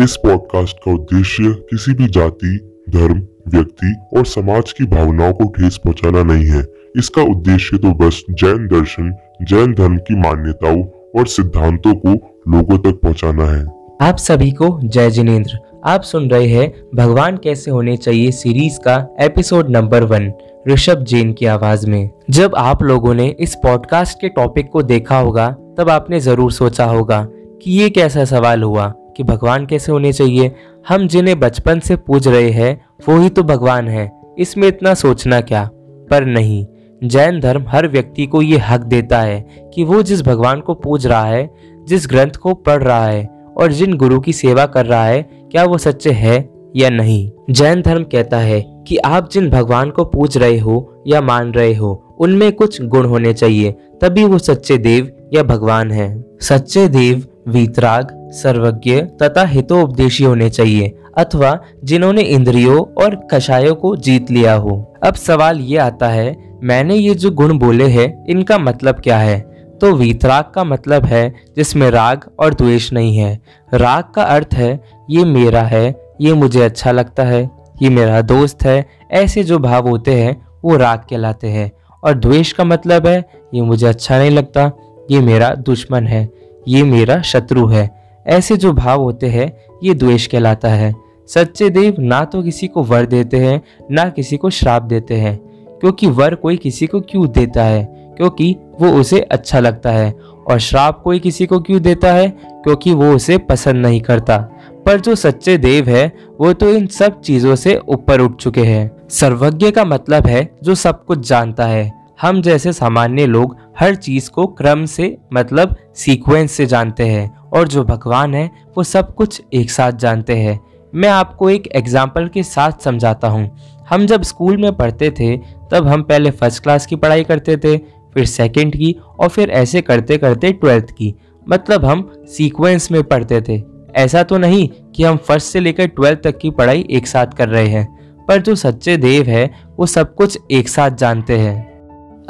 इस पॉडकास्ट का उद्देश्य किसी भी जाति, धर्म, व्यक्ति और समाज की भावनाओं को ठेस पहुंचाना नहीं है। इसका उद्देश्य तो बस जैन दर्शन, जैन धर्म की मान्यताओं और सिद्धांतों को लोगों तक पहुंचाना है। आप सभी को जय जिनेन्द्र। आप सुन रहे हैं भगवान कैसे होने चाहिए सीरीज़ का episode number one Rishabh Jain की आवाज़ में। जब आप लोगों ने इस पॉडकास्ट के टॉपिक को देखा होगा, तब आपने ज़रूर सोचा होगा कि ये कैसा सवाल हुआ। कि भगवान कैसे होने चाहिए। हम जिन्हें बचपन से पूज रहे हैं, वो ही तो भगवान है। इसमें इतना सोचना क्या? पर नहीं, जैन धर्म हर व्यक्ति को ये हक देता है कि वो जिस भगवान को पूज रहा है, जिस ग्रंथ को पढ़ रहा है और जिन गुरु की सेवा कर रहा है, क्या वो सच्चे है या नहीं? जैन धर्म कहता है कि आप जिन भगवान को पूज रहे हो या मान रहे हो, उनमें कुछ गुण होने चाहिए, तभी वो सच्चे देव या भगवान है। सच्चे देव वीतराग, सर्वज्ञ तथा हितोपदेशी होने चाहिए, अथवा जिन्होंने इंद्रियों और कषायों को जीत लिया हो। अब सवाल ये आता है, मैंने ये जो गुण बोले हैं, इनका मतलब क्या है? तो वीतराग का मतलब है, जिसमें राग और द्वेष नहीं है। राग का अर्थ है, ये मेरा है, ये मुझे अच्छा लगता है, ये मेरा दोस्त है, ऐसे जो भाव होते हैं, वो राग कहलाते हैं। और द्वेष का मतलब है, ये मुझे अच्छा नहीं लगता, ये मेरा दुश्मन है। ये मेरा शत्रु है। ऐसे जो भाव होते हैं, ये द्वेष कहलाता है। सच्चे देव ना तो किसी को वर देते हैं, ना किसी को श्राप देते हैं। क्योंकि वर कोई किसी को क्यों देता है? क्योंकि वो उसे अच्छा लगता है। और श्राप कोई किसी को क्यों देता है? क्योंकि वो उसे पसंद नहीं करता। पर जो सच्चे देव है, वो तो इन सब चीज़ों से ऊपर उठ चुके हैं। सर्वज्ञ का मतलब है जो सब कुछ जानता है। हम जैसे सामान्य लोग हर चीज़ को क्रम से मतलब सीक्वेंस से जानते हैं और जो भगवान है, वो सब कुछ एक साथ जानते हैं। मैं आपको एक एग्ज़ाम्पल के साथ समझाता हूँ। हम जब स्कूल में पढ़ते थे, तब हम पहले फ़र्स्ट क्लास की पढ़ाई करते थे, फिर सेकंड की और फिर ऐसे करते करते ट्वेल्थ की। मतलब हम सीक्वेंस में पढ़ते थे। ऐसा तो नहीं कि हम फ़र्स्ट से लेकर ट्वेल्थ तक की पढ़ाई एक साथ कर रहे हैं, पर जो सच्चे देव है, वो सब कुछ एक साथ जानते हैं।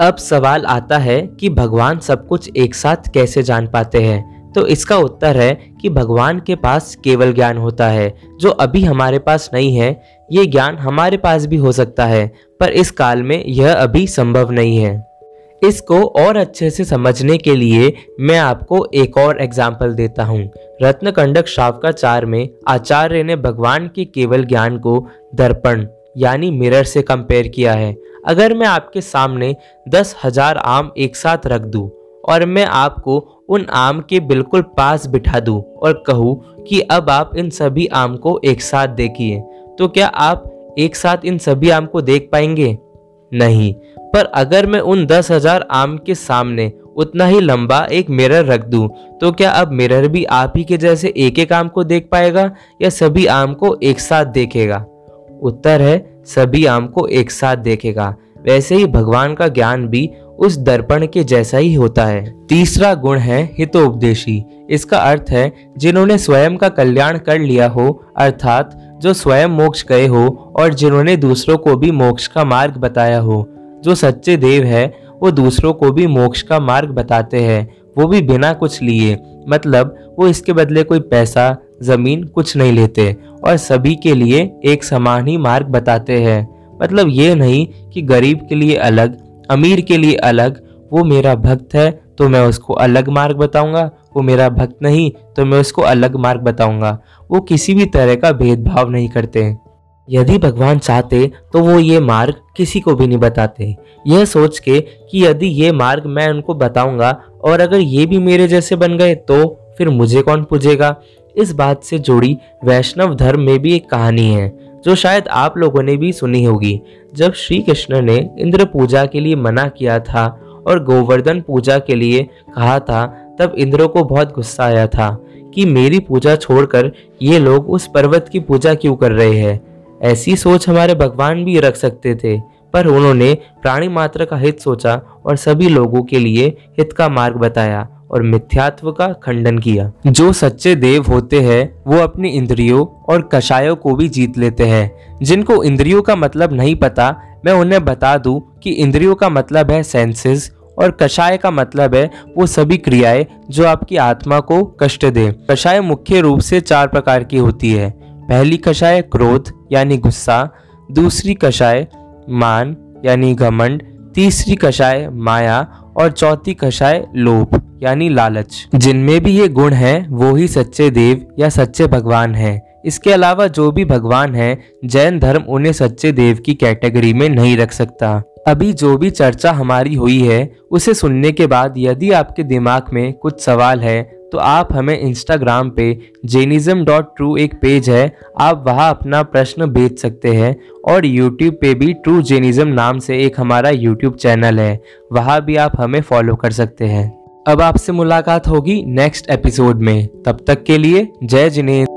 अब सवाल आता है कि भगवान सब कुछ एक साथ कैसे जान पाते हैं? तो इसका उत्तर है कि भगवान के पास केवल ज्ञान होता है, जो अभी हमारे पास नहीं है। ये ज्ञान हमारे पास भी हो सकता है, पर इस काल में यह अभी संभव नहीं है। इसको और अच्छे से समझने के लिए मैं आपको एक और एग्ज़ाम्पल देता हूँ। रत्नकंडक शावकाचार में आचार्य ने भगवान के केवल ज्ञान को दर्पण, यानी मिरर से कंपेयर किया है। अगर मैं आपके सामने दस हज़ार आम एक साथ रख दूँ और मैं आपको उन आम के बिल्कुल पास बिठा दूँ और कहूँ कि अब आप इन सभी आम को एक साथ देखिए तो क्या आप एक साथ इन सभी आम को देख पाएँगे? नहीं, पर अगर मैं उन दस हज़ार आम के सामने उतना ही लंबा एक मिरर रख दूँ तो क्या अब मिरर भी आप ही के जैसे एक एक आम को देख पाएगा या सभी आम को एक साथ देखेगा? उत्तर है, सभी आम को एक साथ देखेगा। वैसे ही भगवान का ज्ञान भी उस दर्पण के जैसा ही होता है। तीसरा गुण है हितोपदेशी। इसका अर्थ है, जिन्होंने स्वयं का कल्याण कर लिया हो, अर्थात जो स्वयं मोक्ष गए हो और जिन्होंने दूसरों को भी मोक्ष का मार्ग बताया हो। जो सच्चे देव है, वो दूसरों को भी मोक्ष का मार्ग बताते हैं। वो भी बिना कुछ लिए। मतलब वो इसके बदले कोई पैसा, ज़मीन, कुछ नहीं लेते और सभी के लिए एक समान ही मार्ग बताते हैं। मतलब ये नहीं कि गरीब के लिए अलग, अमीर के लिए अलग, वो मेरा भक्त है तो मैं उसको अलग मार्ग बताऊँगा, वो मेरा भक्त नहीं तो मैं उसको अलग मार्ग बताऊँगा। वो किसी भी तरह का भेदभाव नहीं करते। यदि भगवान चाहते तो वो ये मार्ग किसी को भी नहीं बताते। यह सोच के कि यदि ये मार्ग मैं उनको बताऊँगा और अगर ये भी मेरे जैसे बन गए तो फिर मुझे कौन पूजेगा? इस बात से जुड़ी वैष्णव धर्म में भी एक कहानी है, जो शायद आप लोगों ने भी सुनी होगी। जब श्री कृष्ण ने इंद्र पूजा के लिए मना किया था और गोवर्धन पूजा के लिए कहा था, तब इंद्र को बहुत गुस्सा आया था कि मेरी पूजा छोड़कर ये लोग उस पर्वत की पूजा क्यों कर रहे हैं? ऐसी सोच हमारे भगवान भी रख सकते थे, पर उन्होंने प्राणी मात्र का हित सोचा और सभी लोगों के लिए हित का मार्ग बताया और मिथ्यात्व का खंडन किया। जो सच्चे देव होते हैं, वो अपनी इंद्रियों और कषायों को भी जीत लेते हैं। जिनको इंद्रियों का मतलब नहीं पता, मैं उन्हें बता दूँ कि इंद्रियों का मतलब है सेंसेस और कषाय का मतलब है वो सभी क्रियाएँ जो आपकी आत्मा को कष्ट दे। कषाय मुख्य रूप से चार प्रकार की होती है। पहली कषाय, क्रोध यानी गुस्सा, दूसरी कषाय मान यानी घमंड, तीसरी कषाय माया और चौथी कषाय लोभ यानी लालच। जिनमें भी ये गुण हैं, वो ही सच्चे देव या सच्चे भगवान हैं। इसके अलावा जो भी भगवान है, जैन धर्म उन्हें सच्चे देव की कैटेगरी में नहीं रख सकता। अभी जो भी चर्चा हमारी हुई है, उसे सुनने के बाद यदि आपके दिमाग में कुछ सवाल है तो आप हमें इंस्टाग्राम पे जेनिज्म डॉट ट्रू एक पेज है। आप वहाँ अपना प्रश्न भेज सकते हैं और यूट्यूब पे भी ट्रू जेनिज्म नाम से एक हमारा यूट्यूब चैनल है। वहाँ भी आप हमें फॉलो कर सकते हैं। अब आपसे मुलाकात होगी नेक्स्ट एपिसोड में। तब तक के लिए जय जिनेन्द्र।